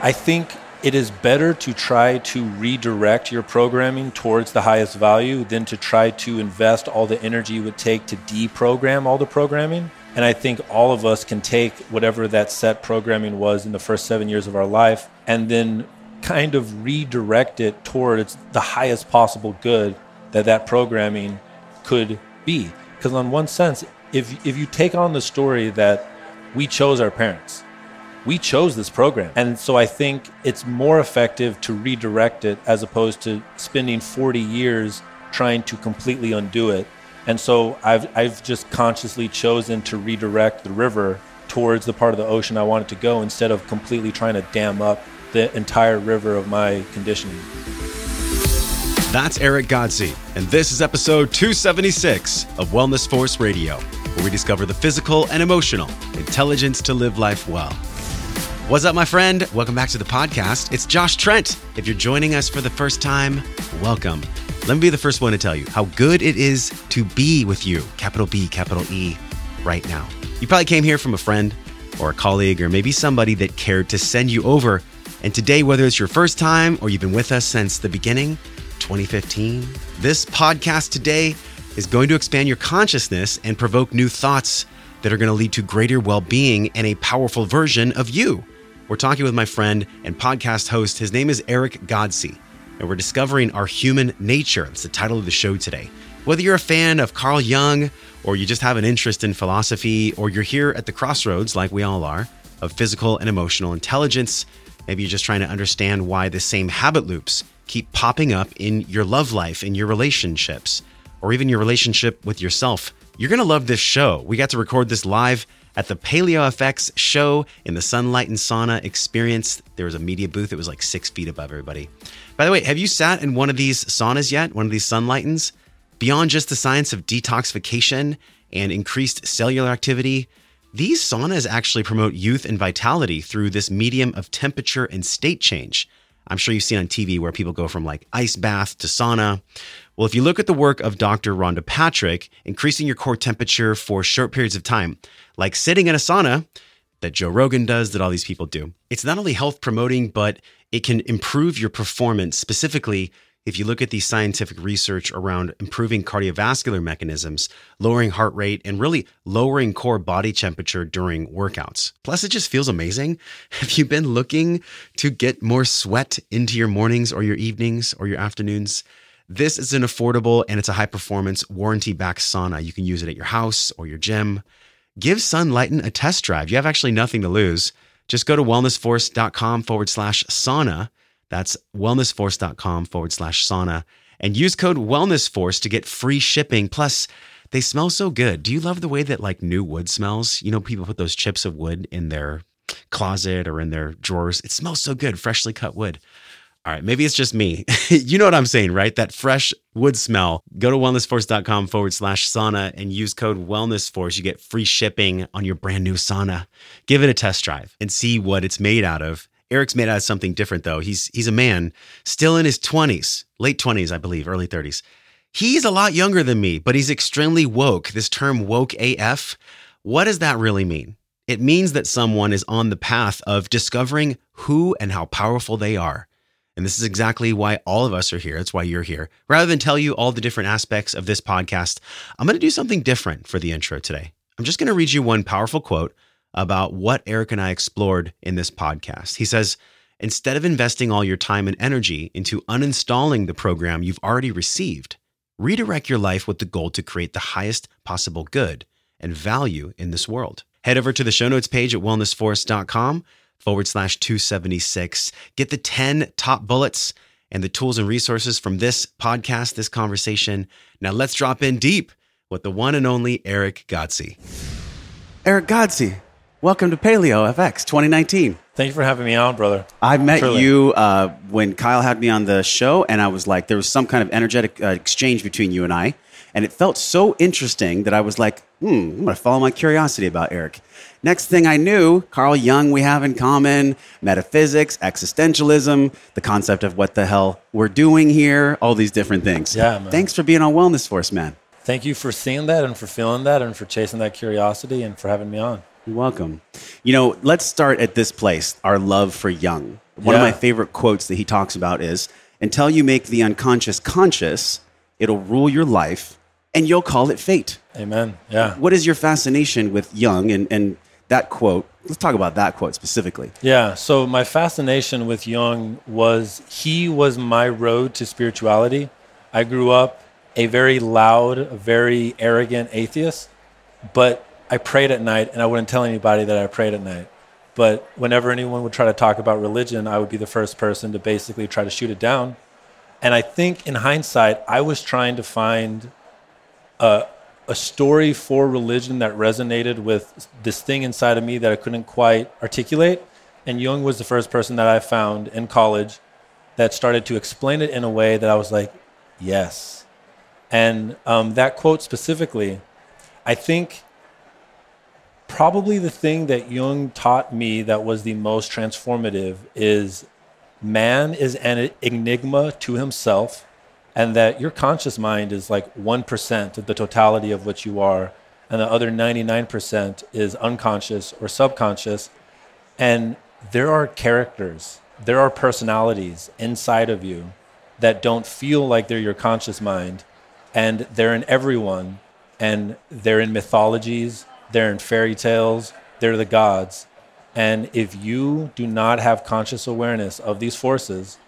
I think it is better to try to redirect your programming towards the highest value than to try to invest all the energy it would take to deprogram all the programming. And I think all of us can take whatever that set programming was in the first seven years of our life and then kind of redirect it towards the highest possible good that that programming could be. Because, on one sense, if, if you take on the story that we chose our parents, we chose this program. And so I think it's more effective to redirect it as opposed to spending 40 years trying to completely undo it. And so I've, I've just consciously chosen to redirect the river towards the part of the ocean I want it to go instead of completely trying to dam up the entire river of my conditioning. That's Eric Godsey, and this is episode 276 of Wellness Force Radio, where we discover the physical and emotional intelligence to live life well. What's up, my friend? Welcome back to the podcast. It's Josh Trent. If you're joining us for the first time, welcome. Let me be the first one to tell you how good it is to be with you, capital B, capital E, right now. You probably came here from a friend or a colleague or maybe somebody that cared to send you over. And today, whether it's your first time or you've been with us since the beginning, 2015, this podcast today is going to expand your consciousness and provoke new thoughts that are going to lead to greater well being and a powerful version of you. We're talking with my friend and podcast host. His name is Eric Godsey, and we're discovering our human nature. That's the title of the show today. Whether you're a fan of Carl Jung, or you just have an interest in philosophy, or you're here at the crossroads, like we all are, of physical and emotional intelligence, maybe you're just trying to understand why the same habit loops keep popping up in your love life, in your relationships, or even your relationship with yourself. You're going to love this show. We got to record this live at the Paleo FX show in the Sunlighten Sauna experience. There was a media booth. It was like six feet above everybody. By the way, have you sat in one of these saunas yet? One of these sunlightens? Beyond just the science of detoxification and increased cellular activity, these saunas actually promote youth and vitality through this medium of temperature and state change. I'm sure you've seen on TV where people go from like ice bath to sauna. Well, if you look at the work of Dr. Rhonda Patrick, increasing your core temperature for short periods of time, like sitting in a sauna that Joe Rogan does, that all these people do, it's not only health promoting, but it can improve your performance. Specifically, if you look at the scientific research around improving cardiovascular mechanisms, lowering heart rate, and really lowering core body temperature during workouts. Plus, it just feels amazing. Have you been looking to get more sweat into your mornings or your evenings or your afternoons? This is an affordable and it's a high performance warranty backed sauna. You can use it at your house or your gym. Give Sunlighten a test drive. You have actually nothing to lose. Just go to wellnessforce.com forward slash sauna. That's wellnessforce.com forward slash sauna and use code wellnessforce to get free shipping. Plus, they smell so good. Do you love the way that like new wood smells? You know, people put those chips of wood in their closet or in their drawers. It smells so good, freshly cut wood. All right, maybe it's just me. you know what I'm saying, right? That fresh wood smell. Go to wellnessforce.com forward slash sauna and use code wellnessforce. You get free shipping on your brand new sauna. Give it a test drive and see what it's made out of. Eric's made out of something different though. He's he's a man still in his 20s, late 20s, I believe, early 30s. He's a lot younger than me, but he's extremely woke. This term woke AF, what does that really mean? It means that someone is on the path of discovering who and how powerful they are. And this is exactly why all of us are here. That's why you're here. Rather than tell you all the different aspects of this podcast, I'm going to do something different for the intro today. I'm just going to read you one powerful quote about what Eric and I explored in this podcast. He says, Instead of investing all your time and energy into uninstalling the program you've already received, redirect your life with the goal to create the highest possible good and value in this world. Head over to the show notes page at wellnessforce.com forward slash 276. Get the 10 top bullets and the tools and resources from this podcast, this conversation. Now let's drop in deep with the one and only Eric Godsey. Eric Godsey, welcome to Paleo FX 2019. Thank you for having me on, brother. I met Truly. you uh, when Kyle had me on the show, and I was like, there was some kind of energetic uh, exchange between you and I. And it felt so interesting that I was like, hmm, I'm going to follow my curiosity about Eric. Next thing I knew, Carl Jung we have in common, metaphysics, existentialism, the concept of what the hell we're doing here, all these different things. Yeah, man. Thanks for being on Wellness Force, man. Thank you for seeing that and for feeling that and for chasing that curiosity and for having me on. You're welcome. You know, let's start at this place our love for Jung. One of my favorite quotes that he talks about is until you make the unconscious conscious, it'll rule your life and you'll call it fate. Amen. Yeah. What is your fascination with Jung and, and that quote? Let's talk about that quote specifically. Yeah. So my fascination with Jung was he was my road to spirituality. I grew up a very loud, very arrogant atheist, but I prayed at night and I wouldn't tell anybody that I prayed at night. But whenever anyone would try to talk about religion, I would be the first person to basically try to shoot it down. And I think in hindsight, I was trying to find a, a story for religion that resonated with this thing inside of me that I couldn't quite articulate. And Jung was the first person that I found in college that started to explain it in a way that I was like, yes. And um, that quote specifically, I think probably the thing that Jung taught me that was the most transformative is man is an enigma to himself and that your conscious mind is like 1% of the totality of what you are and the other 99% is unconscious or subconscious. And there are characters there are personalities inside of you that don't feel like they're your conscious mind and they're in everyone and they're in mythologies they're in fairy tales they're the gods. And if you do not have conscious awareness of these forces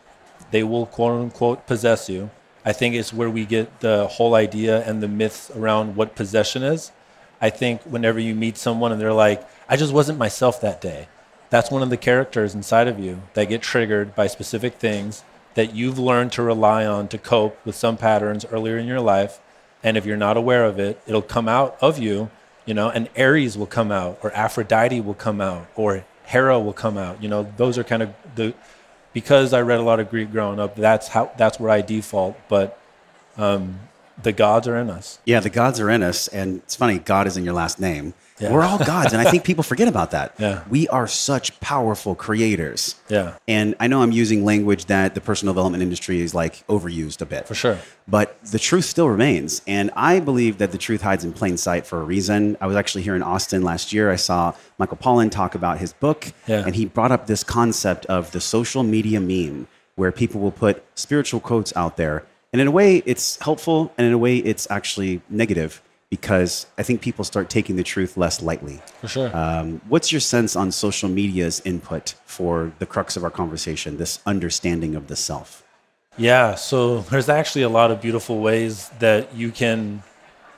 they will quote unquote possess you i think it's where we get the whole idea and the myths around what possession is i think whenever you meet someone and they're like i just wasn't myself that day that's one of the characters inside of you that get triggered by specific things that you've learned to rely on to cope with some patterns earlier in your life. And if you're not aware of it, it'll come out of you, you know, and Ares will come out, or Aphrodite will come out, or Hera will come out. You know, those are kind of the, because I read a lot of Greek growing up, that's how, that's where I default. But um, the gods are in us. Yeah, the gods are in us. And it's funny, God is in your last name. Yeah. We're all gods. And I think people forget about that. Yeah. We are such powerful creators. Yeah. And I know I'm using language that the personal development industry is like overused a bit. For sure. But the truth still remains. And I believe that the truth hides in plain sight for a reason. I was actually here in Austin last year. I saw Michael Pollan talk about his book. Yeah. And he brought up this concept of the social media meme, where people will put spiritual quotes out there. And in a way, it's helpful. And in a way, it's actually negative because I think people start taking the truth less lightly. For sure. Um, what's your sense on social media's input for the crux of our conversation, this understanding of the self? Yeah, so there's actually a lot of beautiful ways that you can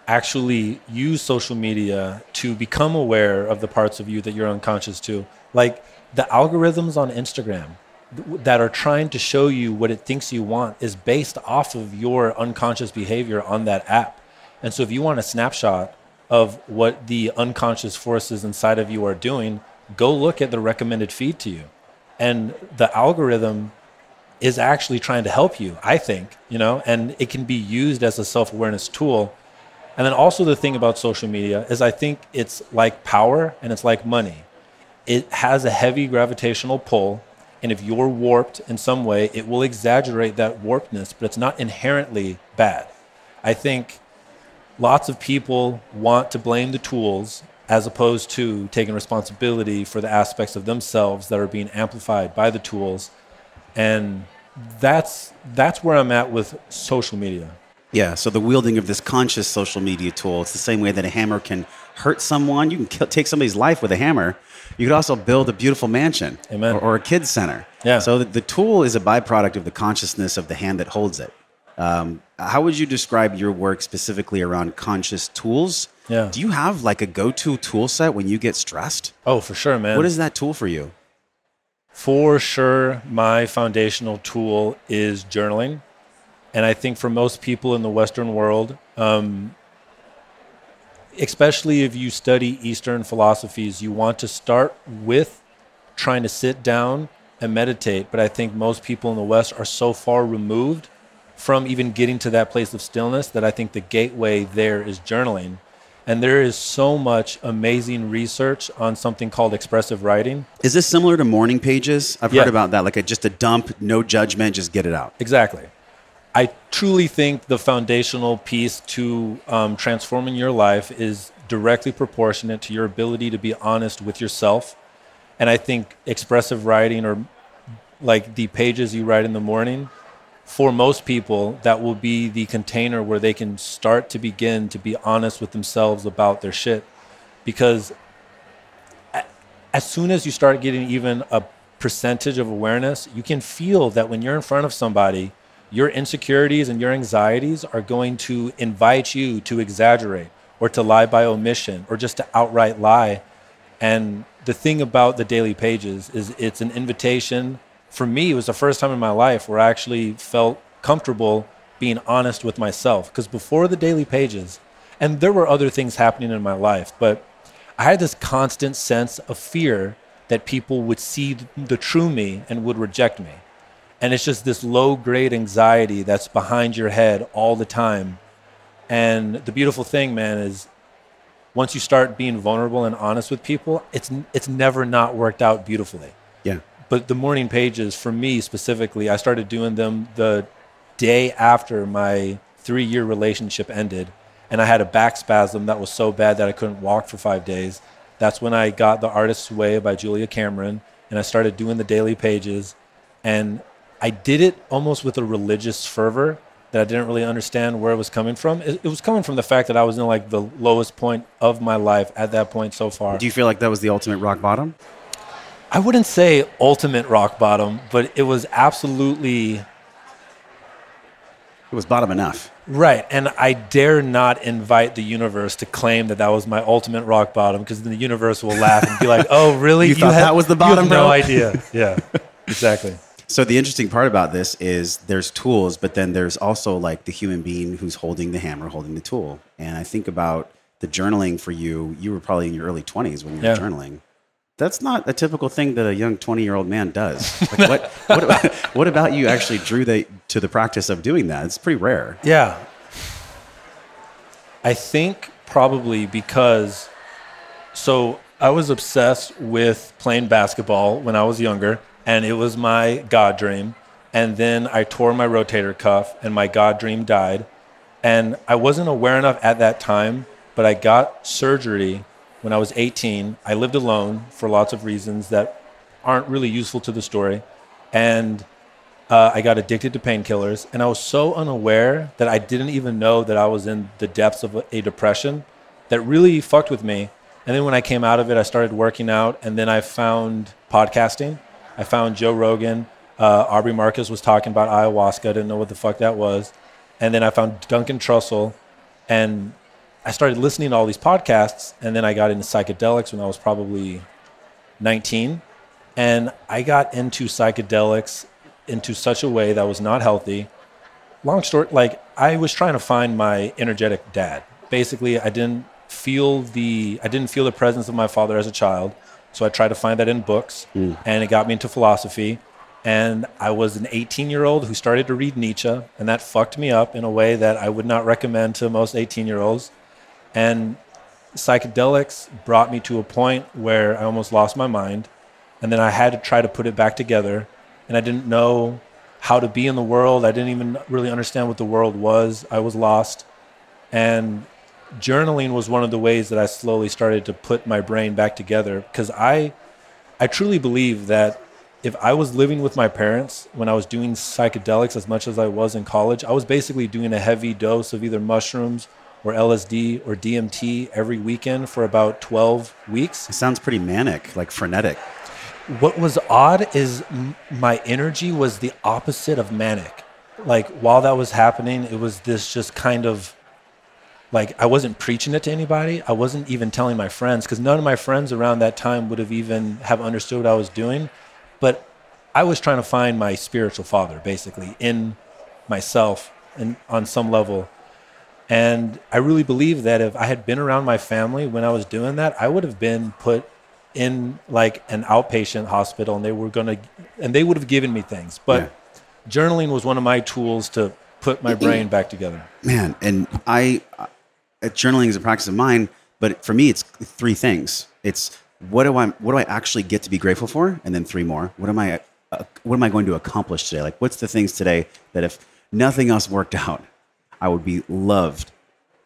actually use social media to become aware of the parts of you that you're unconscious to. Like the algorithms on Instagram that are trying to show you what it thinks you want is based off of your unconscious behavior on that app. And so if you want a snapshot of what the unconscious forces inside of you are doing, go look at the recommended feed to you. And the algorithm is actually trying to help you, I think, you know, and it can be used as a self awareness tool. And then also, the thing about social media is I think it's like power and it's like money. It has a heavy gravitational pull. And if you're warped in some way, it will exaggerate that warpedness, but it's not inherently bad. I think lots of people want to blame the tools as opposed to taking responsibility for the aspects of themselves that are being amplified by the tools and that's that's where i'm at with social media Yeah, so the wielding of this conscious social media tool, it's the same way that a hammer can hurt someone. You can kill, take somebody's life with a hammer. You could also build a beautiful mansion Or, or a kids center. Yeah. So the, the tool is a byproduct of the consciousness of the hand that holds it. Um, how would you describe your work specifically around conscious tools? Yeah. Do you have like a go-to tool set when you get stressed? oh for sure man What is that tool for you? for sure my foundational tool is journaling and i think for most people in the western world um, especially if you study eastern philosophies you want to start with trying to sit down and meditate but i think most people in the west are so far removed from even getting to that place of stillness that i think the gateway there is journaling and there is so much amazing research on something called expressive writing Is this similar to morning pages? I've Yeah. heard about that, like a, just a dump, no judgment, just get it out. Exactly. I truly think the foundational piece to um, transforming your life is directly proportionate to your ability to be honest with yourself. And I think expressive writing or like the pages you write in the morning, for most people, that will be the container where they can start to begin to be honest with themselves about their shit. Because as soon as you start getting even a percentage of awareness, you can feel that when you're in front of somebody, your insecurities and your anxieties are going to invite you to exaggerate or to lie by omission or just to outright lie. And the thing about the daily pages is it's an invitation. For me, it was the first time in my life where I actually felt comfortable being honest with myself. Because before the daily pages, and there were other things happening in my life, but I had this constant sense of fear that people would see the true me and would reject me. And it's just this low grade anxiety that's behind your head all the time. And the beautiful thing, man, is once you start being vulnerable and honest with people, it's it's never not worked out beautifully. But the morning pages, for me specifically, I started doing them the day after my three year relationship ended, and I had a back spasm that was so bad that I couldn't walk for five days. That's when I got The Artist's Way by Julia Cameron, and I started doing the daily pages, and I did it almost with a religious fervor that I didn't really understand where it was coming from. It, it, was coming from the fact that I was in like the lowest point of my life at that point so far. Do you feel like that was the ultimate rock bottom? I wouldn't say ultimate rock bottom, but it was absolutely. It was bottom enough. Right. And I dare not invite the universe to claim that that was my ultimate rock bottom because then the universe will laugh and be like, oh, really? you, you thought had, that was the bottom, you have no idea. Yeah, exactly. So the interesting part about this is there's tools, but then there's also like the human being who's holding the hammer, holding the tool. And I think about the journaling for you. You were probably in your early 20s when you were yeah. journaling. That's not a typical thing that a young 20 year old man does. Like what, what, about, what about you actually drew the, to the practice of doing that? It's pretty rare. Yeah. I think probably because, so I was obsessed with playing basketball when I was younger and it was my God dream. And then I tore my rotator cuff, and my God dream died. And I wasn't aware enough at that time, but I got surgery when I was 18. I lived alone for lots of reasons that aren't really useful to the story. And uh, I got addicted to painkillers. And I was so unaware that I didn't even know that I was in the depths of a depression that really fucked with me. And then when I came out of it, I started working out, and then I found podcasting I found Joe Rogan. Uh, Aubrey Marcus was talking about ayahuasca. I didn't know what the fuck that was. And then I found Duncan Trussell, and I started listening to all these podcasts. And then I got into psychedelics when I was probably 19, and I got into psychedelics into such a way that was not healthy. Long story, like I was trying to find my energetic dad. Basically, I didn't feel the I didn't feel the presence of my father as a child. So I tried to find that in books, mm. and it got me into philosophy. And I was an 18 year old who started to read Nietzsche, and that fucked me up in a way that I would not recommend to most 18 year olds. And psychedelics brought me to a point where I almost lost my mind. And then I had to try to put it back together. And I didn't know how to be in the world. I didn't even really understand what the world was. I was lost. And journaling was one of the ways that I slowly started to put my brain back together because I I truly believe that if I was living with my parents when I was doing psychedelics as much as I was in college, I was basically doing a heavy dose of either mushrooms or LSD or DMT every weekend for about 12 weeks. It sounds pretty manic, like frenetic. What was odd is m- my energy was the opposite of manic. Like while that was happening, it was this just kind of like I wasn't preaching it to anybody. I wasn't even telling my friends because none of my friends around that time would have even have understood what I was doing. But I was trying to find my spiritual father basically in myself and on some level. And I really believe that if I had been around my family when I was doing that, I would have been put in like an outpatient hospital and they were going to and they would have given me things. But yeah. journaling was one of my tools to put my brain back together. Man, and I uh, journaling is a practice of mine, but for me, it's three things. It's what do I what do I actually get to be grateful for, and then three more. What am I uh, what am I going to accomplish today? Like, what's the things today that if nothing else worked out, I would be loved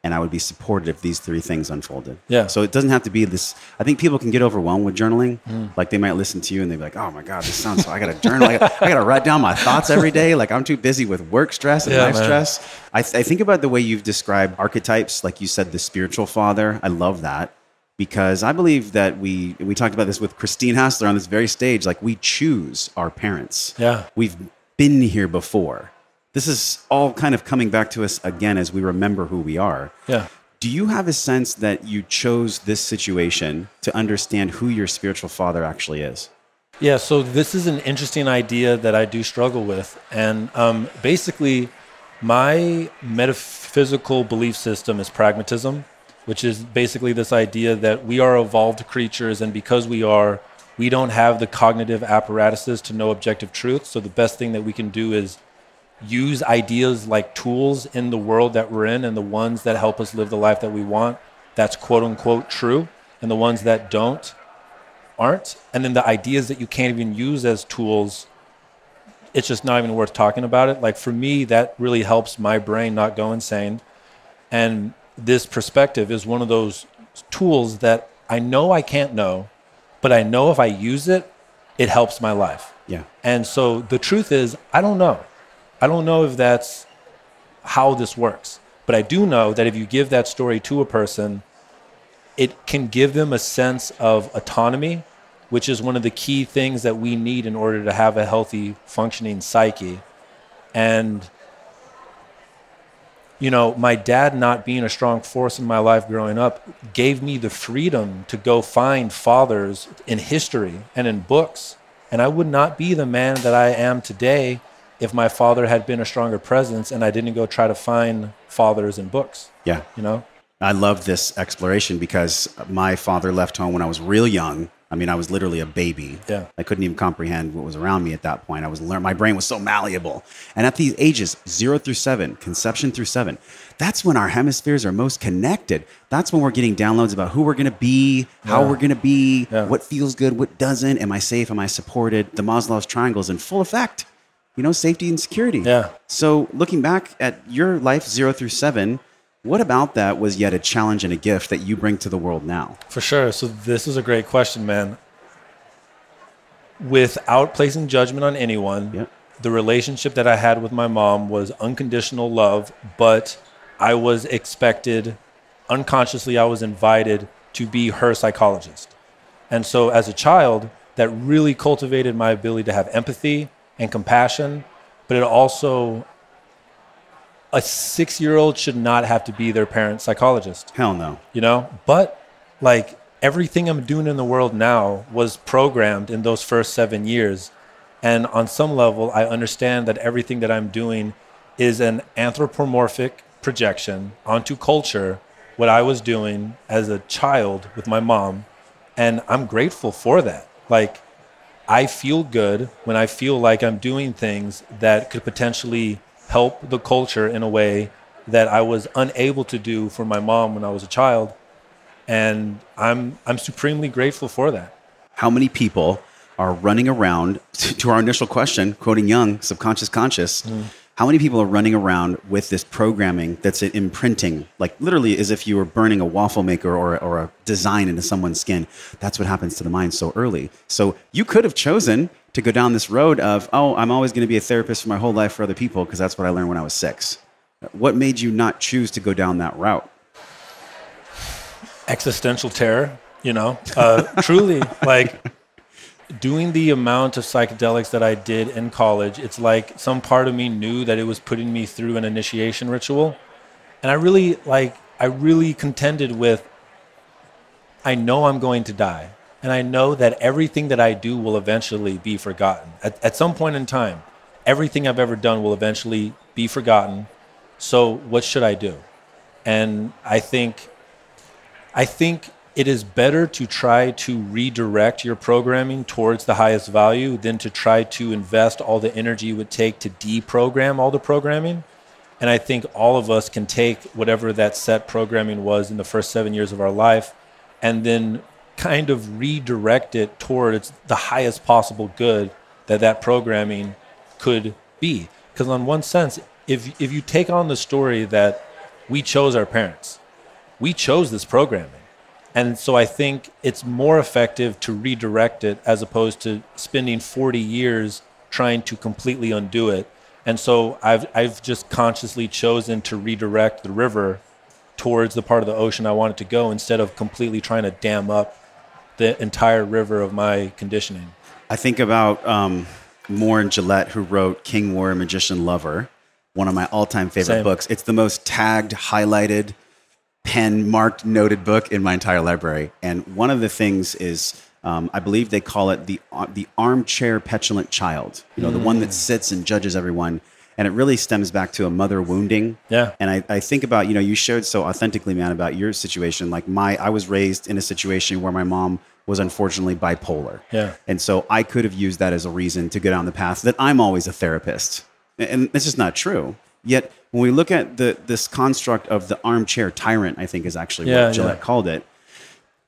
and I would be supported if these three things unfolded. Yeah. So it doesn't have to be this. I think people can get overwhelmed with journaling. Mm. Like they might listen to you and they'd be like, "Oh my god, this sounds. So I got to journal. I got, I got to write down my thoughts every day. Like I'm too busy with work stress and Yeah, life man. stress." I, th- I think about the way you've described archetypes. Like you said, the spiritual father. I love that because I believe that we we talked about this with Christine Hassler on this very stage. Like we choose our parents. Yeah. We've been here before. This is all kind of coming back to us again as we remember who we are. Yeah. Do you have a sense that you chose this situation to understand who your spiritual father actually is? Yeah, so this is an interesting idea that I do struggle with. And um, basically, my metaphysical belief system is pragmatism, which is basically this idea that we are evolved creatures, and because we are, we don't have the cognitive apparatuses to know objective truth. So the best thing that we can do is use ideas like tools in the world that we're in and the ones that help us live the life that we want that's quote unquote true and the ones that don't aren't and then the ideas that you can't even use as tools it's just not even worth talking about it like for me that really helps my brain not go insane and this perspective is one of those tools that i know i can't know but i know if i use it it helps my life Yeah. and so the truth is, I don't know. I don't know if that's how this works. But I do know that if you give that story to a person, it can give them a sense of autonomy, which is one of the key things that we need in order to have a healthy, functioning psyche. And, you know, my dad not being a strong force in my life growing up gave me the freedom to go find fathers in history and in books. And I would not be the man that I am today if my father had been a stronger presence and I didn't go try to find fathers in books, Yeah. you know? I love this exploration because my father left home when I was real young. I mean, I was literally a baby. Yeah. I couldn't even comprehend what was around me at that point. I was learn. My brain was so malleable. And at these ages, zero through seven, conception through seven, that's when our hemispheres are most connected. That's when we're getting downloads about who we're going to be, how Yeah. we're going to be, Yeah. what feels good, what doesn't. Am I safe? Am I supported? The Maslow's triangles in full effect. You know, safety and security. Yeah. So looking back at your life, zero through seven, what about that was yet a challenge and a gift that you bring to the world now? For sure. So this is a great question, man. Without placing judgment on anyone, Yep. the relationship that I had with my mom was unconditional love, but I was expected, unconsciously, I was invited to be her psychologist. And so as a child, that really cultivated my ability to have empathy and compassion, but it also, a six year old should not have to be their parent's psychologist. Hell no. you know? But like everything i'm doing in the world now was programmed in those first seven years. And on some level i understand that everything that i'm doing is an anthropomorphic projection onto culture what i was doing as a child with my mom. And i'm grateful for that. Like i feel good when i feel like i'm doing things that could potentially help the culture in a way that I was unable to do for my mom when I was a child. And I'm I'm supremely grateful for that. How many people are running around, to our initial question, quoting Jung, subconscious conscious, mm. How many people are running around with this programming that's imprinting, like literally as if you were burning a waffle maker or, or a design into someone's skin? That's what happens to the mind so early. So you could have chosen to go down this road of, oh, I'm always going to be a therapist for my whole life for other people because that's what I learned when I was six. What made you not choose to go down that route? Existential terror, you know, uh, truly like doing the amount of psychedelics that I did in college. It's like some part of me knew that it was putting me through an initiation ritual, and I really like I really contended with. I know I'm going to die. And I know that everything that I do will eventually be forgotten. At, at some point in time, everything I've ever done will eventually be forgotten. So what should I do? And I think I think it is better to try to redirect your programming towards the highest value than to try to invest all the energy it would take to deprogram all the programming. And I think all of us can take whatever that set programming was in the first seven years of our life and then kind of redirect it towards the highest possible good that that programming could be. Because, on one sense, if, if you take on the story that we chose our parents. We chose this programming. And so I think it's more effective to redirect it as opposed to spending 40 years trying to completely undo it. And so I've, I've just consciously chosen to redirect the river towards the part of the ocean I want it to go instead of completely trying to dam up the entire river of my conditioning. I think about um, Moore Gillette, who wrote King Warrior Magician Lover, one of my all time favorite Same. books. It's the most tagged, highlighted, pen marked, noted book in my entire library. And one of the things is, um, I believe they call it the, uh, the armchair petulant child, you know, the one Mm. that sits and judges everyone. And it really stems back to a mother wounding. Yeah. And I, I think about, you know, you showed so authentically, man, about your situation. Like my, I was raised in a situation where my mom was unfortunately bipolar. Yeah. And so I could have used that as a reason to go down the path that I'm always a therapist. And it's just not true. Yet when we look at the this construct of the armchair tyrant, I think is actually Yeah, what Gillette yeah. called it.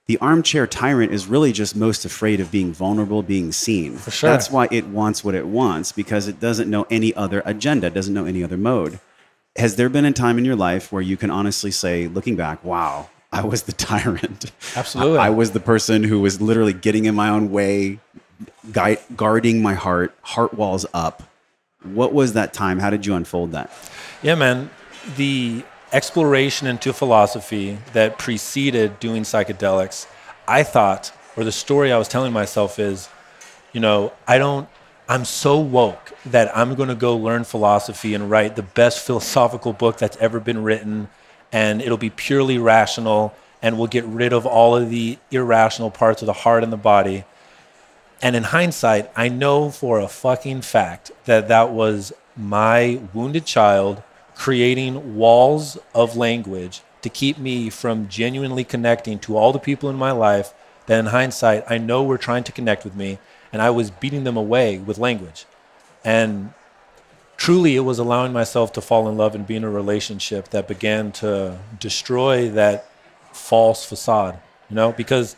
The armchair tyrant is really just most afraid of being vulnerable, being seen. For sure. That's why it wants what it wants because it doesn't know any other agenda, doesn't know any other mode. Has there been a time in your life where you can honestly say, looking back, wow, I was the tyrant? Absolutely. I, I was the person who was literally getting in my own way, guide, guarding my heart, heart walls up. What was that time? How did you unfold that? Yeah, man. The exploration into philosophy that preceded doing psychedelics, I thought, or the story I was telling myself is, you know, I don't, I'm so woke that I'm going to go learn philosophy and write the best philosophical book that's ever been written. And it'll be purely rational and we'll get rid of all of the irrational parts of the heart and the body. And in hindsight, I know for a fucking fact that that was my wounded child creating walls of language to keep me from genuinely connecting to all the people in my life that in hindsight I know were trying to connect with me and I was beating them away with language. And truly it was allowing myself to fall in love and be in a relationship that began to destroy that false facade, you know, because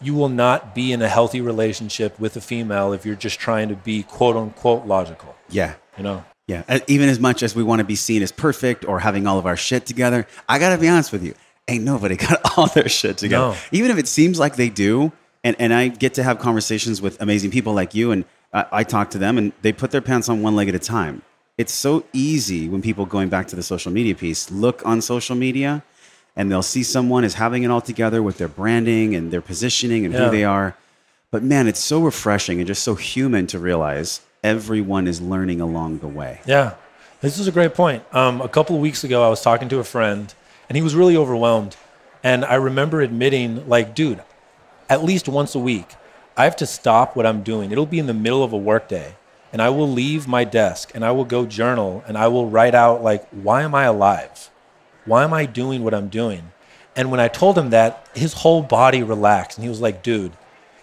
you will not be in a healthy relationship with a female if you're just trying to be quote unquote logical, Yeah. you know. Yeah. Even as much as we want to be seen as perfect or having all of our shit together, I got to be honest with you. Ain't nobody got all their shit together. No. Even if it seems like they do. And, and I get to have conversations with amazing people like you, and I, I talk to them, and they put their pants on one leg at a time. It's so easy when people going back to the social media piece look on social media and they'll see someone as having it all together with their branding and their positioning and Yeah. who they are. But man, it's so refreshing and just so human to realize everyone is learning along the way. Yeah, this is a great point. Um, a couple of weeks ago, I was talking to a friend, and he was really overwhelmed. And I remember admitting, like, dude, at least once a week, I have to stop what I'm doing. It'll be in the middle of a workday, and I will leave my desk and I will go journal and I will write out, like, why am I alive? Why am I doing what I'm doing? And when I told him that, his whole body relaxed, and he was like, dude,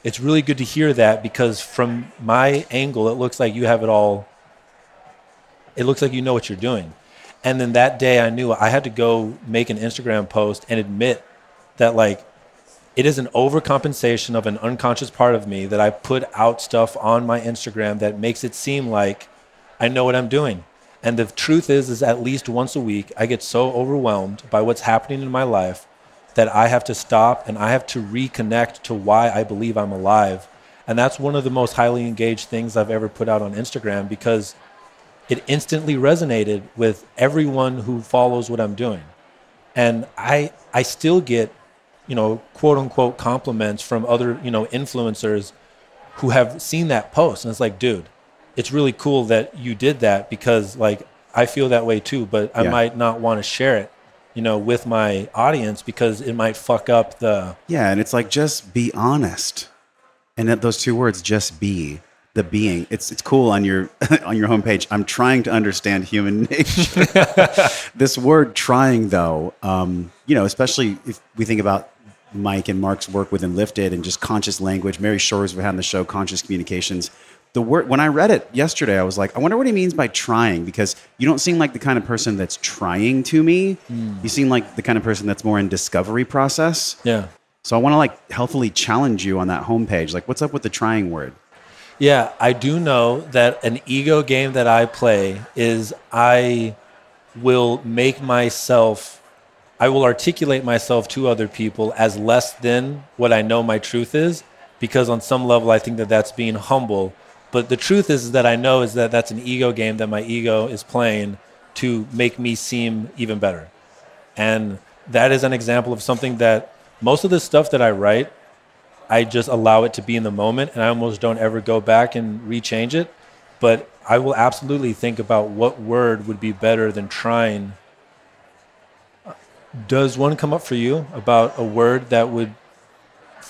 it's really good to hear that because from my angle, it looks like you have it all it looks like you know what you're doing. And then that day I knew I had to go make an Instagram post and admit that like it is an overcompensation of an unconscious part of me that I put out stuff on my Instagram that makes it seem like I know what I'm doing. And the truth is is at least once a week I get so overwhelmed by what's happening in my life that I have to stop and I have to reconnect to why I believe I'm alive. And that's one of the most highly engaged things I've ever put out on Instagram because it instantly resonated with everyone who follows what I'm doing. And I I still get, you know, quote unquote compliments from other, you know, influencers who have seen that post and it's like, dude, it's really cool that you did that because like I feel that way too, but I Yeah. might not want to share it, you know, with my audience because it might fuck up the Yeah, and it's like just be honest. And that those two words, just be the being. It's it's cool on your on your homepage. I'm trying to understand human nature. this word trying though, um, you know, especially if we think about Mike and Mark's work within Lifted and just conscious language. Mary Shores we had on the show, conscious communications. The word when I read it yesterday, I was like, I wonder what he means by trying because you don't seem like the kind of person that's trying to me. Hmm. You seem like the kind of person that's more in discovery process. yeah. So I want to like healthily challenge you on that homepage. Like, what's up with the trying word? Yeah, I do know that an ego game that I play is I will make myself, I will articulate myself to other people as less than what I know my truth is, because on some level, I think that that's being humble. But the truth is that I know is that that's an ego game that my ego is playing to make me seem even better. And that is an example of something that most of the stuff that I write, I just allow it to be in the moment and I almost don't ever go back and rechange it. But I will absolutely think about what word would be better than trying. Does one come up for you about a word that would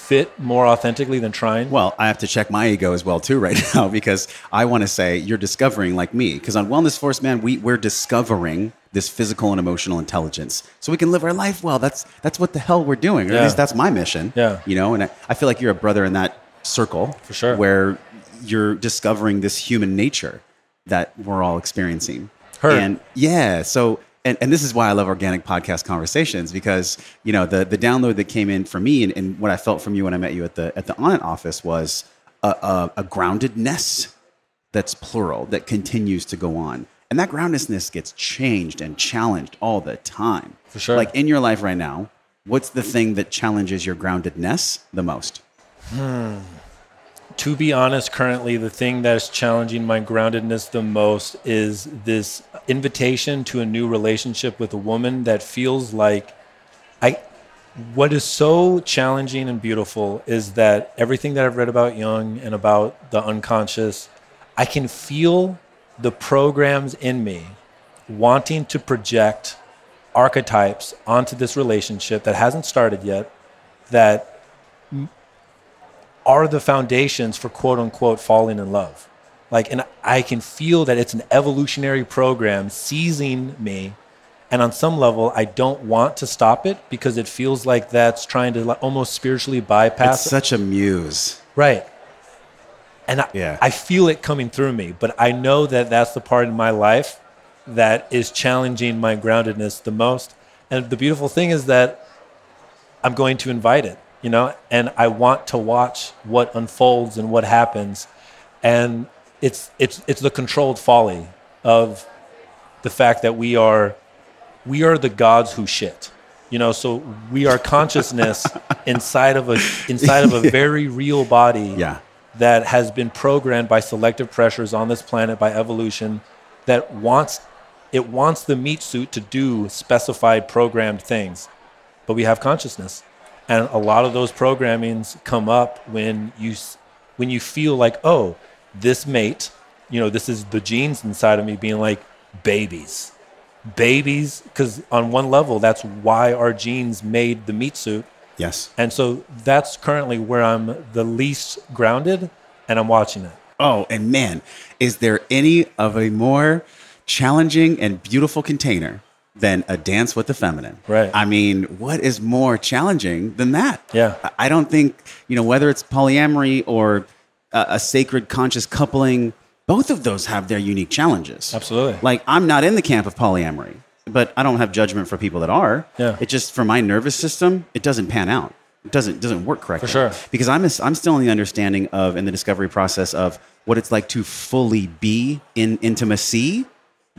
fit more authentically than trying? Well, I have to check my ego as well too right now because I want to say you're discovering like me. Because on Wellness Force, man, we we're discovering this physical and emotional intelligence so we can live our life well. That's that's what the hell we're doing. Or Yeah. at least that's my mission. Yeah. You know, and I, I feel like you're a brother in that circle For sure. where you're discovering this human nature that we're all experiencing. Heard. And yeah, so and, and this is why I love organic podcast conversations because you know the the download that came in for me and, and what I felt from you when I met you at the at the Onnit office was a, a, a groundedness that's plural that continues to go on. And that groundedness gets changed and challenged all the time. For sure. Like in your life right now, what's the thing that challenges your groundedness the most? Hmm. to be honest, currently the thing that is challenging my groundedness the most is this invitation to a new relationship with a woman that feels like I what is so challenging and beautiful is that everything that I've read about Jung and about the unconscious, I can feel the programs in me wanting to project archetypes onto this relationship that hasn't started yet that are the foundations for quote unquote falling in love. Like, and I can feel that it's an evolutionary program seizing me. And on some level, I don't want to stop it because it feels like that's trying to almost spiritually bypass. It's such a muse. right. And I, Yeah. I feel it coming through me, but I know that that's the part in my life that is challenging my groundedness the most. And the beautiful thing is that I'm going to invite it, you know, and I want to watch what unfolds and what happens. And it's it's it's the controlled folly of the fact that we are we are the gods who shit. You know, so we are consciousness inside of a inside of a very real body Yeah. that has been programmed by selective pressures on this planet by evolution that wants it wants the meat suit to do specified programmed things but we have consciousness and a lot of those programmings come up when you when you feel like oh this mate you know this is the genes inside of me being like babies babies because on one level that's why our genes made the meat suit Yes. and so that's currently where I'm the least grounded and I'm watching it. Oh, and man, is there any of a more challenging and beautiful container than a dance with the feminine? Right. I mean, what is more challenging than that? Yeah. I- I don't think, you know, whether it's polyamory or a, a sacred conscious coupling, both of those have their unique challenges. Absolutely. Like, I'm not in the camp of polyamory, but I don't have judgment for people that are. Yeah. It just, for my nervous system, it doesn't pan out. It doesn't, doesn't work correctly. For sure. Because I'm, a, I'm still in the understanding of, in the discovery process of what it's like to fully be in intimacy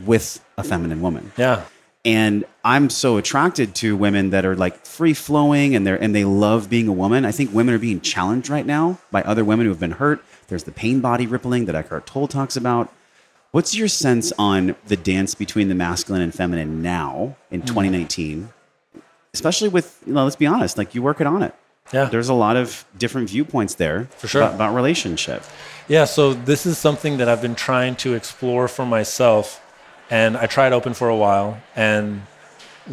with a feminine woman. Yeah. And I'm so attracted to women that are like free flowing and they're and they love being a woman. I think women are being challenged right now by other women who have been hurt. There's the pain body rippling that Eckhart Tolle talks about. What's your sense on the dance between the masculine and feminine now in mm. 2019? Especially with, you know, let's be honest, like you work it Onnit. Yeah. There's a lot of different viewpoints there For sure. about, about relationship. Yeah. So this is something that I've been trying to explore for myself. And I tried open for a while. And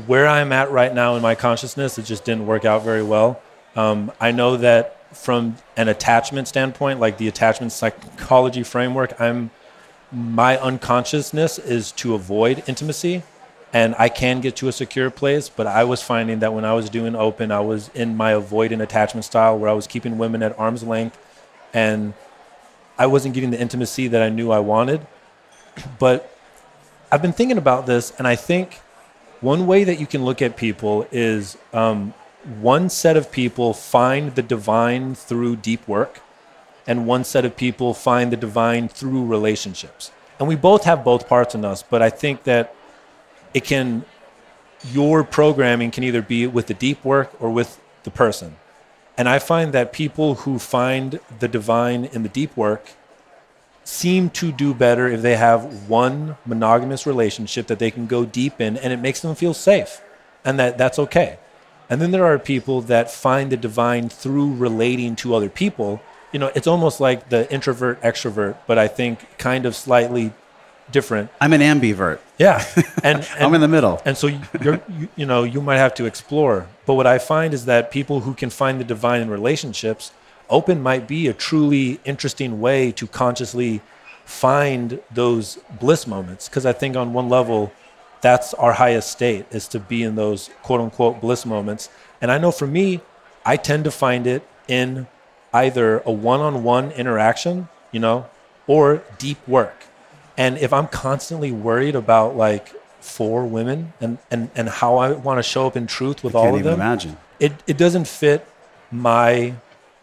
where I'm at right now in my consciousness, it just didn't work out very well. Um, I know that from an attachment standpoint, like the attachment psychology framework, I'm my unconsciousness is to avoid intimacy and I can get to a secure place, but I was finding that when I was doing open, I was in my avoidant attachment style where I was keeping women at arm's length and I wasn't getting the intimacy that I knew I wanted. But I've been thinking about this, and I think one way that you can look at people is um, one set of people find the divine through deep work, and one set of people find the divine through relationships. And we both have both parts in us, but I think that it can your programming can either be with the deep work or with the person. And I find that people who find the divine in the deep work seem to do better if they have one monogamous relationship that they can go deep in and it makes them feel safe and that that's okay. And then there are people that find the divine through relating to other people. You know, it's almost like the introvert extrovert, but I think kind of slightly different. I'm an ambivert. Yeah, and, and I'm in the middle. And so you're, you, you know, you might have to explore. But what I find is that people who can find the divine in relationships, open might be a truly interesting way to consciously find those bliss moments. Because I think on one level, that's our highest state is to be in those quote unquote bliss moments. And I know for me, I tend to find it in either a one on one interaction, you know, or deep work. And if I'm constantly worried about like four women and, and, and how I want to show up in truth with all of even them, imagine. it, it doesn't fit my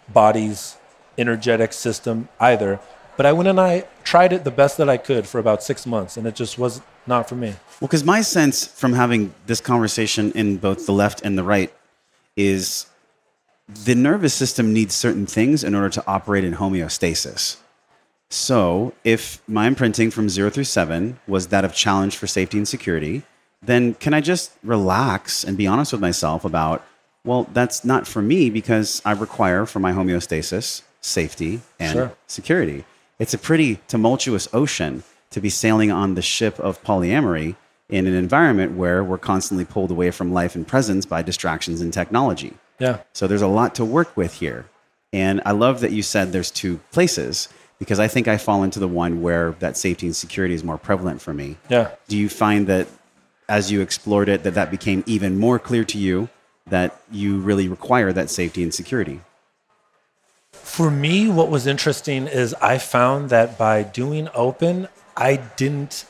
body's energetic system either. But I went and I tried it the best that I could for about six months, and it just was not for me. Well, because my sense from having this conversation in both the left and the right is the nervous system needs certain things in order to operate in homeostasis. So, if my imprinting from zero through seven was that of challenge for safety and security, then can I just relax and be honest with myself about, well, that's not for me because I require for my homeostasis safety and Sure. security. It's a pretty tumultuous ocean to be sailing on the ship of polyamory in an environment where we're constantly pulled away from life and presence by distractions and technology. Yeah. So there's a lot to work with here. And I love that you said there's two places because I think I fall into the one where that safety and security is more prevalent for me. Yeah. Do you find that as you explored it that that became even more clear to you that you really require that safety and security? For me, what was interesting is I found that by doing open, I didn't.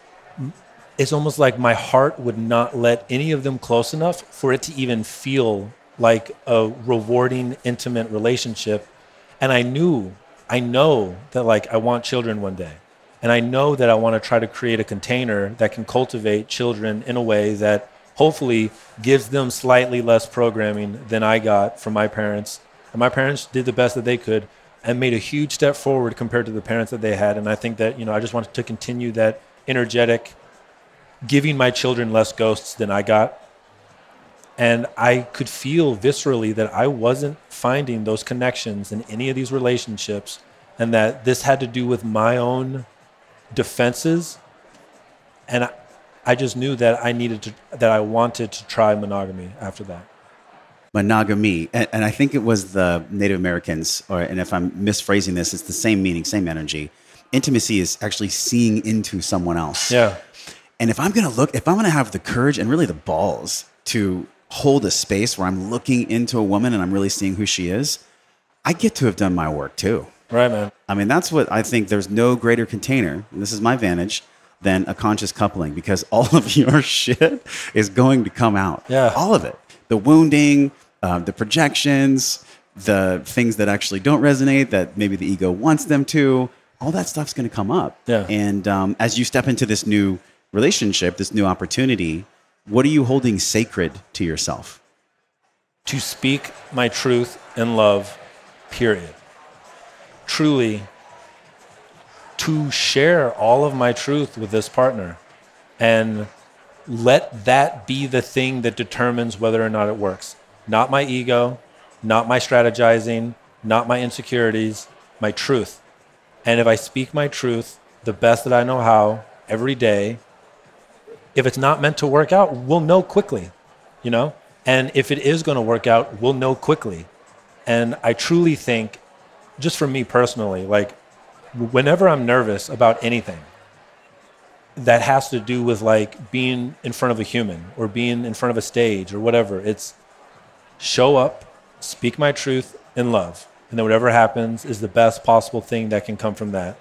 It's almost like my heart would not let any of them close enough for it to even feel like a rewarding, intimate relationship. And I knew, I know that like I want children one day. And I know that I want to try to create a container that can cultivate children in a way that hopefully gives them slightly less programming than I got from my parents. And my parents did the best that they could and made a huge step forward compared to the parents that they had. And I think that, you know, I just wanted to continue that energetic, giving my children less ghosts than I got. And I could feel viscerally that I wasn't finding those connections in any of these relationships, and that this had to do with my own defenses. And I, I just knew that I needed to, that I wanted to try monogamy after that. monogamy and, and i think it was the native americans or and if i'm misphrasing this it's the same meaning same energy intimacy is actually seeing into someone else Yeah. and if i'm going to look if i'm going to have the courage and really the balls to hold a space where i'm looking into a woman and i'm really seeing who she is i get to have done my work too Right, man. I mean, that's what I think there's no greater container, and this is my vantage, than a conscious coupling because all of your shit is going to come out. Yeah. All of it. The wounding, um, the projections, the things that actually don't resonate that maybe the ego wants them to, all that stuff's going to come up. Yeah. And um, as you step into this new relationship, this new opportunity, what are you holding sacred to yourself? to speak my truth in love, period. Truly, to share all of my truth with this partner and let that be the thing that determines whether or not it works. Not my ego, not my strategizing, not my insecurities, my truth. And if I speak my truth the best that I know how every day, if it's not meant to work out, we'll know quickly, you know? And if it is going to work out, we'll know quickly. And I truly think, just for me personally, like whenever I'm nervous about anything that has to do with like being in front of a human or being in front of a stage or whatever, it's show up, speak my truth in love. And then whatever happens is the best possible thing that can come from that.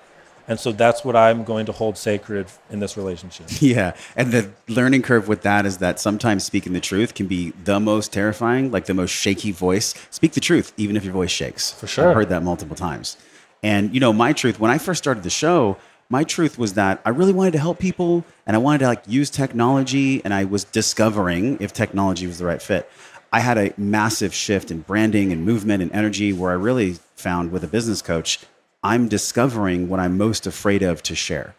And so that's what I'm going to hold sacred in this relationship. Yeah. And the learning curve with that is that sometimes speaking the truth can be the most terrifying, like the most shaky voice. Speak the truth, even if your voice shakes. For sure. I've heard that multiple times. And, you know, my truth, when I first started the show, My truth was that I really wanted to help people and I wanted to like use technology and I was discovering if technology was the right fit. I had a massive shift in branding and movement and energy where I really found with a business coach, I'm discovering what I'm most afraid of to share.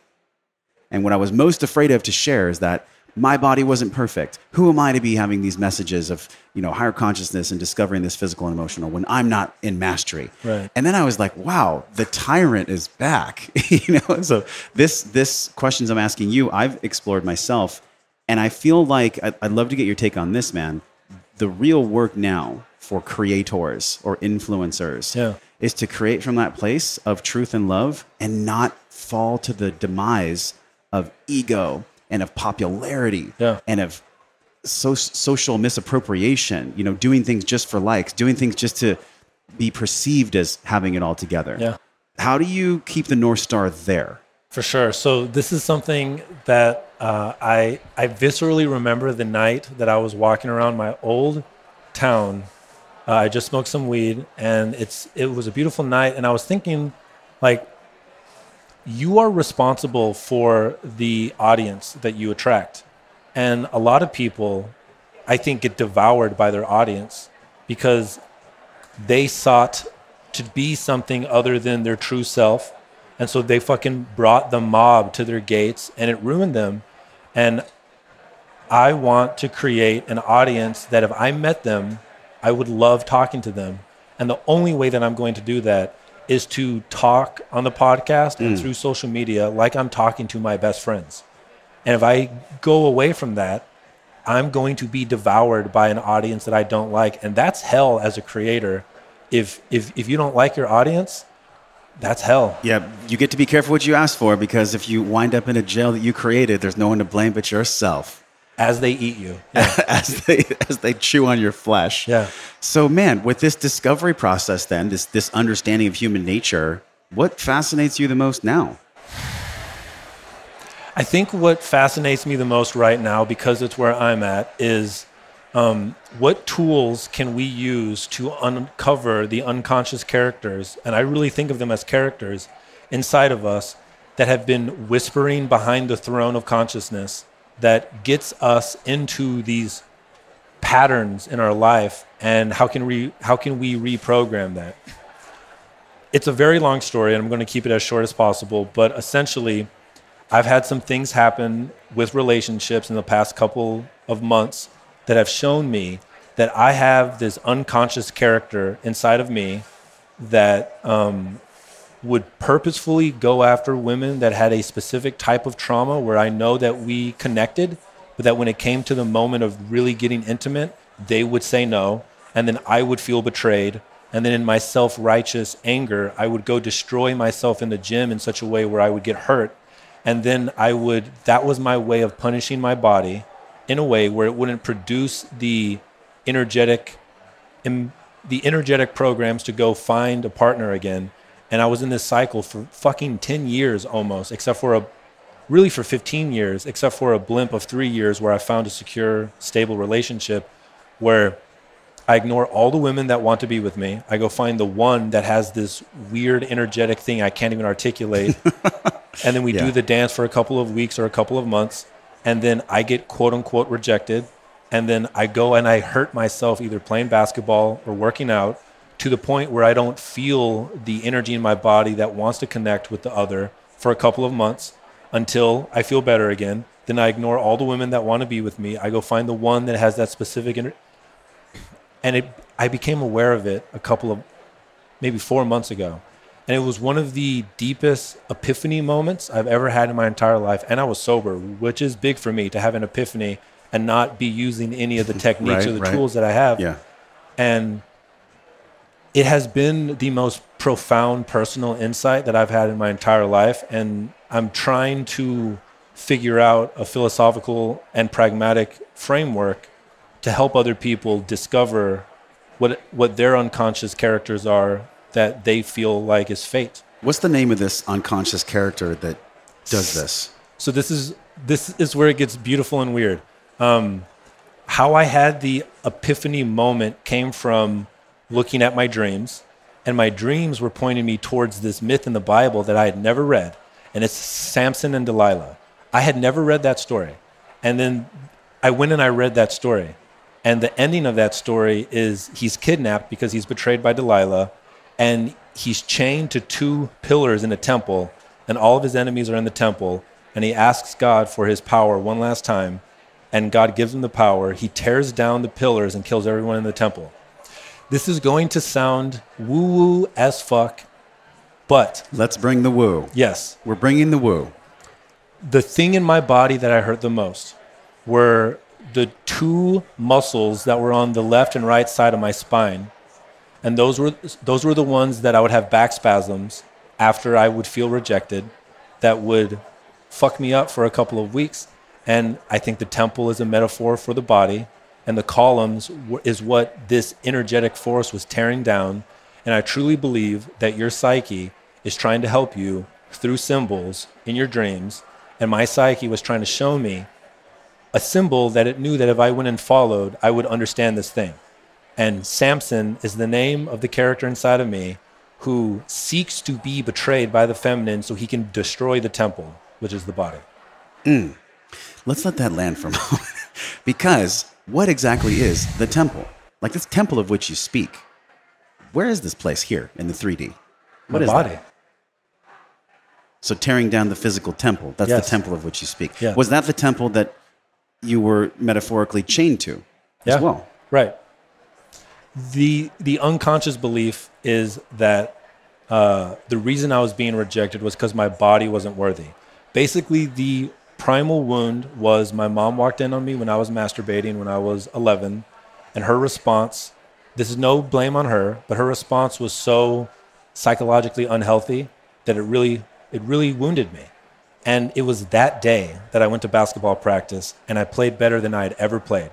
And what I was most afraid of to share is that my body wasn't perfect. Who am I to be having these messages of, you know, higher consciousness and discovering this physical and emotional when I'm not in mastery? Right. And then I was like, wow, the tyrant is back. you know, so this this questions I'm asking you, I've explored myself, and I feel like I'd, I'd love to get your take on this, man. The real work now for creators or influencers Yeah. is to create from that place of truth and love and not fall to the demise of ego and of popularity Yeah. and of so- social misappropriation, you know, doing things just for likes, doing things just to be perceived as having it all together. Yeah. How do you keep the North Star there? For sure. So this is something that uh, I I viscerally remember the night that I was walking around my old town. Uh, I just smoked some weed, and it's it was a beautiful night, and I was thinking, like, you are responsible for the audience that you attract, and a lot of people, I think, get devoured by their audience because they sought to be something other than their true self. And so they fucking brought the mob to their gates and it ruined them. And I want to create an audience that if I met them, I would love talking to them. And the only way that I'm going to do that is to talk on the podcast and mm. through social media like I'm talking to my best friends. And if I go away from that, I'm going to be devoured by an audience that I don't like. And that's hell as a creator. If if if you don't like your audience, that's hell. Yeah, you get to be careful what you ask for because if you wind up in a jail that you created, there's no one to blame but yourself. As they eat you. Yeah. as they as they chew on your flesh. Yeah. So man, with this discovery process then, this this understanding of human nature, what fascinates you the most now? I think what fascinates me the most right now, because it's where I'm at, is um, what tools can we use to uncover the unconscious characters, and I really think of them as characters inside of us that have been whispering behind the throne of consciousness that gets us into these patterns in our life, and how can we how can we reprogram that? It's a very long story, and I'm going to keep it as short as possible, but essentially. I've had some things happen with relationships in the past couple of months that have shown me that I have this unconscious character inside of me that um, would purposefully go after women that had a specific type of trauma where I know that we connected, but that when it came to the moment of really getting intimate, they would say no. And then I would feel betrayed. And then in my self righteous anger, I would go destroy myself in the gym in such a way where I would get hurt and then I would that was my way of punishing my body in a way where it wouldn't produce the energetic the energetic programs to go find a partner again and I was in this cycle for fucking 10 years almost except for a really for 15 years except for a blimp of 3 years where I found a secure stable relationship where I ignore all the women that want to be with me. I go find the one that has this weird energetic thing I can't even articulate. and then we Yeah. do the dance for a couple of weeks or a couple of months. And then I get quote unquote rejected. And then I go and I hurt myself either playing basketball or working out to the point where I don't feel the energy in my body that wants to connect with the other for a couple of months until I feel better again. Then I ignore all the women that want to be with me. I go find the one that has that specific energy and it I became aware of it a couple of maybe four months ago. And it was one of the deepest epiphany moments I've ever had in my entire life. And I was sober, which is big for me to have an epiphany and not be using any of the techniques Right, or the right. tools that I have. Yeah. And it has been the most profound personal insight that I've had in my entire life. And I'm trying to figure out a philosophical and pragmatic framework to help other people discover what what their unconscious characters are that they feel like is fate. What's the name of this unconscious character that does this? So this is this is where it gets beautiful and weird. Um, how I had the epiphany moment came from looking at my dreams, and my dreams were pointing me towards this myth in the Bible that I had never read. and it's Samson and Delilah. I had never read that story. And then I went and I read that story. And the ending of that story is he's kidnapped because he's betrayed by Delilah and he's chained to two pillars in a temple and all of his enemies are in the temple and he asks God for his power one last time and God gives him the power. He tears down the pillars and kills everyone in the temple. This is going to sound woo woo as fuck, but Let's bring the woo. yes, We're bringing the woo. the thing in my body that I hurt the most were the two muscles that were on the left and right side of my spine. And those were those were the ones that I would have back spasms after I would feel rejected that would fuck me up for a couple of weeks. And I think the temple is a metaphor for the body and the columns is what this energetic force was tearing down. And I truly believe that your psyche is trying to help you through symbols in your dreams. And my psyche was trying to show me a symbol that it knew that if I went and followed, I would understand this thing. And Samson is the name of the character inside of me who seeks to be betrayed by the feminine so he can destroy the temple, which is the body. Mm. Let's let that land for a moment. because what exactly is the temple? Like this temple of which you speak. Where is this place here in the 3D? What My is body. that? So tearing down the physical temple, that's Yes. the temple of which you speak. Yeah. Was that the temple that you were metaphorically chained to as well? Right. The the unconscious belief is that uh, the reason I was being rejected was because my body wasn't worthy. Basically, the primal wound was my mom walked in on me when I was masturbating when I was 11, and her response. This is no blame on her, but her response was so psychologically unhealthy that it really it really wounded me. And it was that day that I went to basketball practice and I played better than I had ever played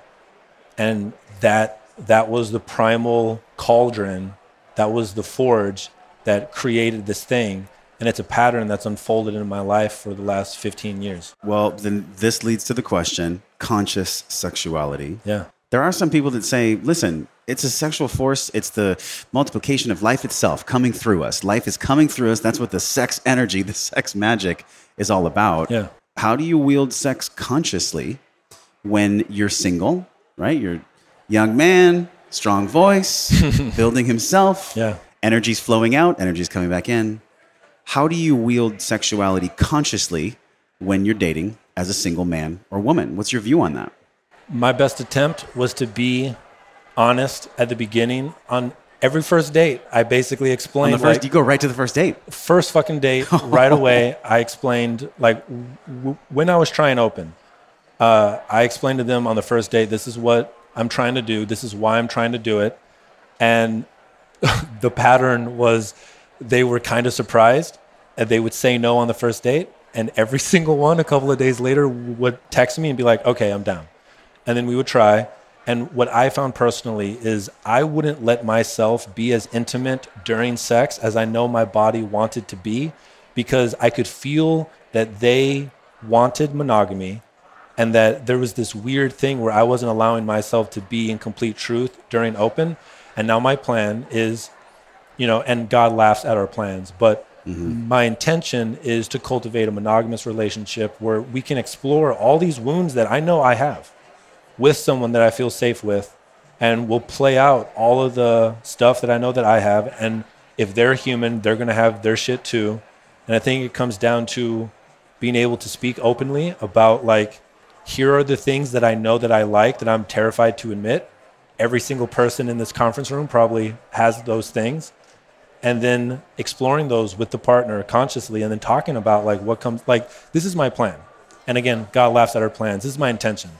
and that that was the primal cauldron that was the forge that created this thing and it's a pattern that's unfolded in my life for the last 15 years Well, then this leads to the question conscious sexuality. yeah There are some people that say, listen, it's a sexual force. It's the multiplication of life itself coming through us. Life is coming through us. That's what the sex energy, the sex magic is all about. Yeah. How do you wield sex consciously when you're single, right? You're a young man, strong voice, building himself. Yeah. Energy's flowing out, energy's coming back in. How do you wield sexuality consciously when you're dating as a single man or woman? What's your view on that? my best attempt was to be honest at the beginning on every first date i basically explained. On the first, like, you go right to the first date. first fucking date right away i explained like w- when i was trying open uh, i explained to them on the first date this is what i'm trying to do this is why i'm trying to do it and the pattern was they were kind of surprised and they would say no on the first date and every single one a couple of days later would text me and be like okay i'm down and then we would try and what i found personally is i wouldn't let myself be as intimate during sex as i know my body wanted to be because i could feel that they wanted monogamy and that there was this weird thing where I wasn't allowing myself to be in complete truth during open. And now my plan is, you know, and God laughs at our plans, but mm-hmm. my intention is to cultivate a monogamous relationship where we can explore all these wounds that I know I have with someone that I feel safe with and we'll play out all of the stuff that I know that I have and if they're human, they're going to have their shit too. And I think it comes down to being able to speak openly about like here are the things that I know that I like that I'm terrified to admit. Every single person in this conference room probably has those things. And then exploring those with the partner consciously and then talking about like what comes like this is my plan. And again, God laughs at our plans. This is my intention.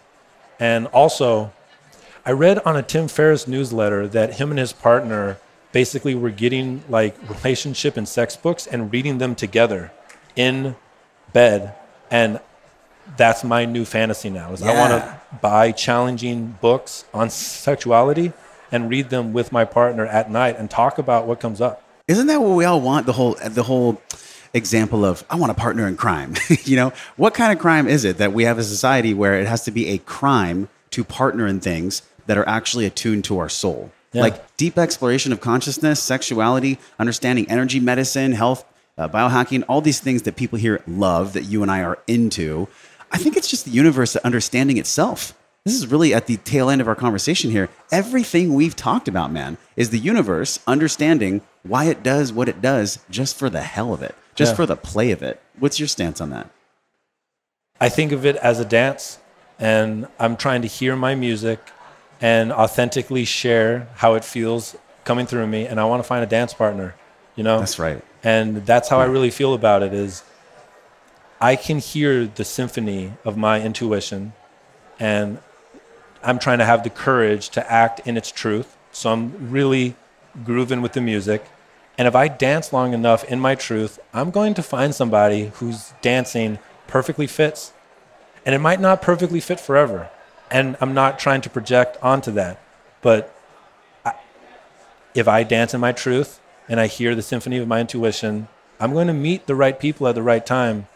And also, I read on a Tim Ferriss newsletter that him and his partner basically were getting like relationship and sex books and reading them together in bed. And that's my new fantasy now. Is I want to buy challenging books on sexuality and read them with my partner at night and talk about what comes up. Isn't that what we all want? The whole the whole example of I want a partner in crime. you know, what kind of crime is it that we have a society where it has to be a crime to partner in things that are actually attuned to our soul? Yeah. Like deep exploration of consciousness, sexuality, understanding energy medicine, health, uh, biohacking, all these things that people here love that you and I are into. I think it's just the universe understanding itself. This is really at the tail end of our conversation here. Everything we've talked about, man, is the universe understanding why it does what it does just for the hell of it, just Yeah. for the play of it. What's your stance on that? I think of it as a dance, and I'm trying to hear my music and authentically share how it feels coming through me. And I want to find a dance partner, you know? That's right. And that's how I really feel about it is I can hear the symphony of my intuition and I'm trying to have the courage to act in its truth. So I'm really grooving with the music. And if I dance long enough in my truth, I'm going to find somebody whose dancing perfectly fits. And it might not perfectly fit forever. And I'm not trying to project onto that. But I, if I dance in my truth and I hear the symphony of my intuition, I'm going to meet the right people at the right time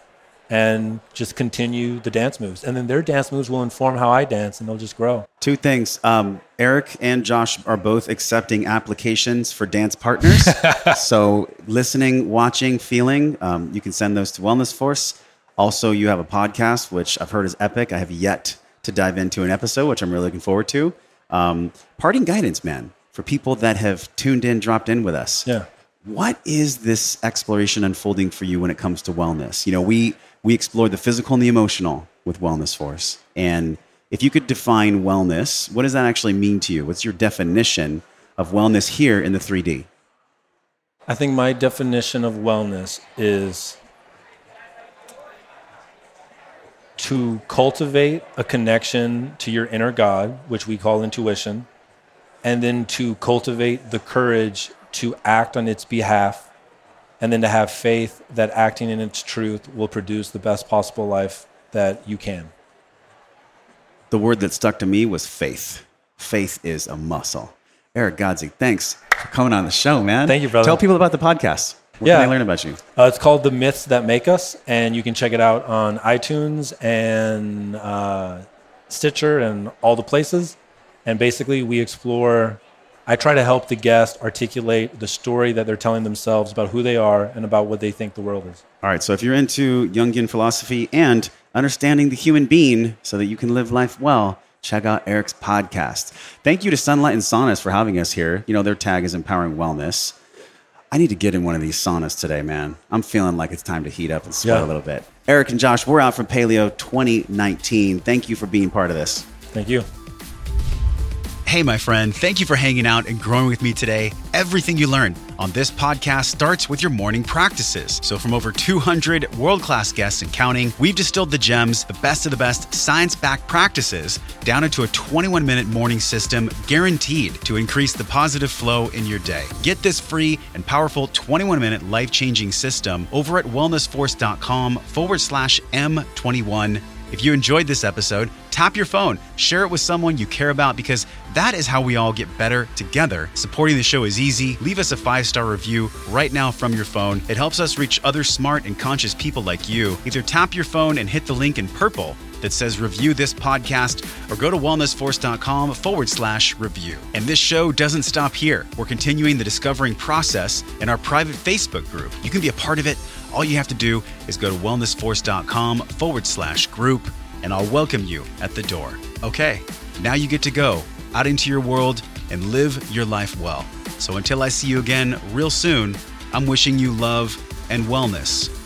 and just continue the dance moves. And then their dance moves will inform how I dance and they'll just grow. Two things. Um, Eric and Josh are both accepting applications for dance partners. so, listening, watching, feeling, um, you can send those to Wellness Force. Also, you have a podcast, which I've heard is epic. I have yet to dive into an episode, which I'm really looking forward to. Um, parting guidance, man, for people that have tuned in, dropped in with us. Yeah. What is this exploration unfolding for you when it comes to wellness? You know, we we explore the physical and the emotional with Wellness Force. And if you could define wellness, what does that actually mean to you? What's your definition of wellness here in the 3D? I think my definition of wellness is to cultivate a connection to your inner God, which we call intuition, and then to cultivate the courage to act on its behalf, and then to have faith that acting in its truth will produce the best possible life that you can. The word that stuck to me was faith. Faith is a muscle. Eric Godsey, thanks for coming on the show, man. Thank you, brother. Tell people about the podcast. Where Yeah. can they learn about you? Uh, it's called The Myths That Make Us, and you can check it out on iTunes and uh, Stitcher and all the places. And basically, we explore, I try to help the guest articulate the story that they're telling themselves about who they are and about what they think the world is. All right, so if you're into Jungian philosophy and understanding the human being so that you can live life well, check out Eric's podcast. Thank you to Sunlighten Saunas for having us here. You know, their tag is empowering wellness. I need to get in one of these saunas today, man. I'm feeling like it's time to heat up and sweat Yeah. a little bit. Eric and Josh, we're out from Paleo 2019. Thank you for being part of this. Thank you. Hey, my friend, thank you for hanging out and growing with me today. Everything you learn on this podcast starts with your morning practices. So, from over 200 world class guests and counting, we've distilled the gems, the best of the best science backed practices, down into a 21 minute morning system guaranteed to increase the positive flow in your day. Get this free and powerful 21 minute life changing system over at wellnessforce.com forward slash M21. If you enjoyed this episode, tap your phone, share it with someone you care about because that is how we all get better together. Supporting the show is easy. Leave us a five star review right now from your phone. It helps us reach other smart and conscious people like you. Either tap your phone and hit the link in purple that says review this podcast or go to wellnessforce.com forward slash review. And this show doesn't stop here. We're continuing the discovering process in our private Facebook group. You can be a part of it. All you have to do is go to wellnessforce.com forward slash group and I'll welcome you at the door. Okay, now you get to go out into your world and live your life well. So until I see you again real soon, I'm wishing you love and wellness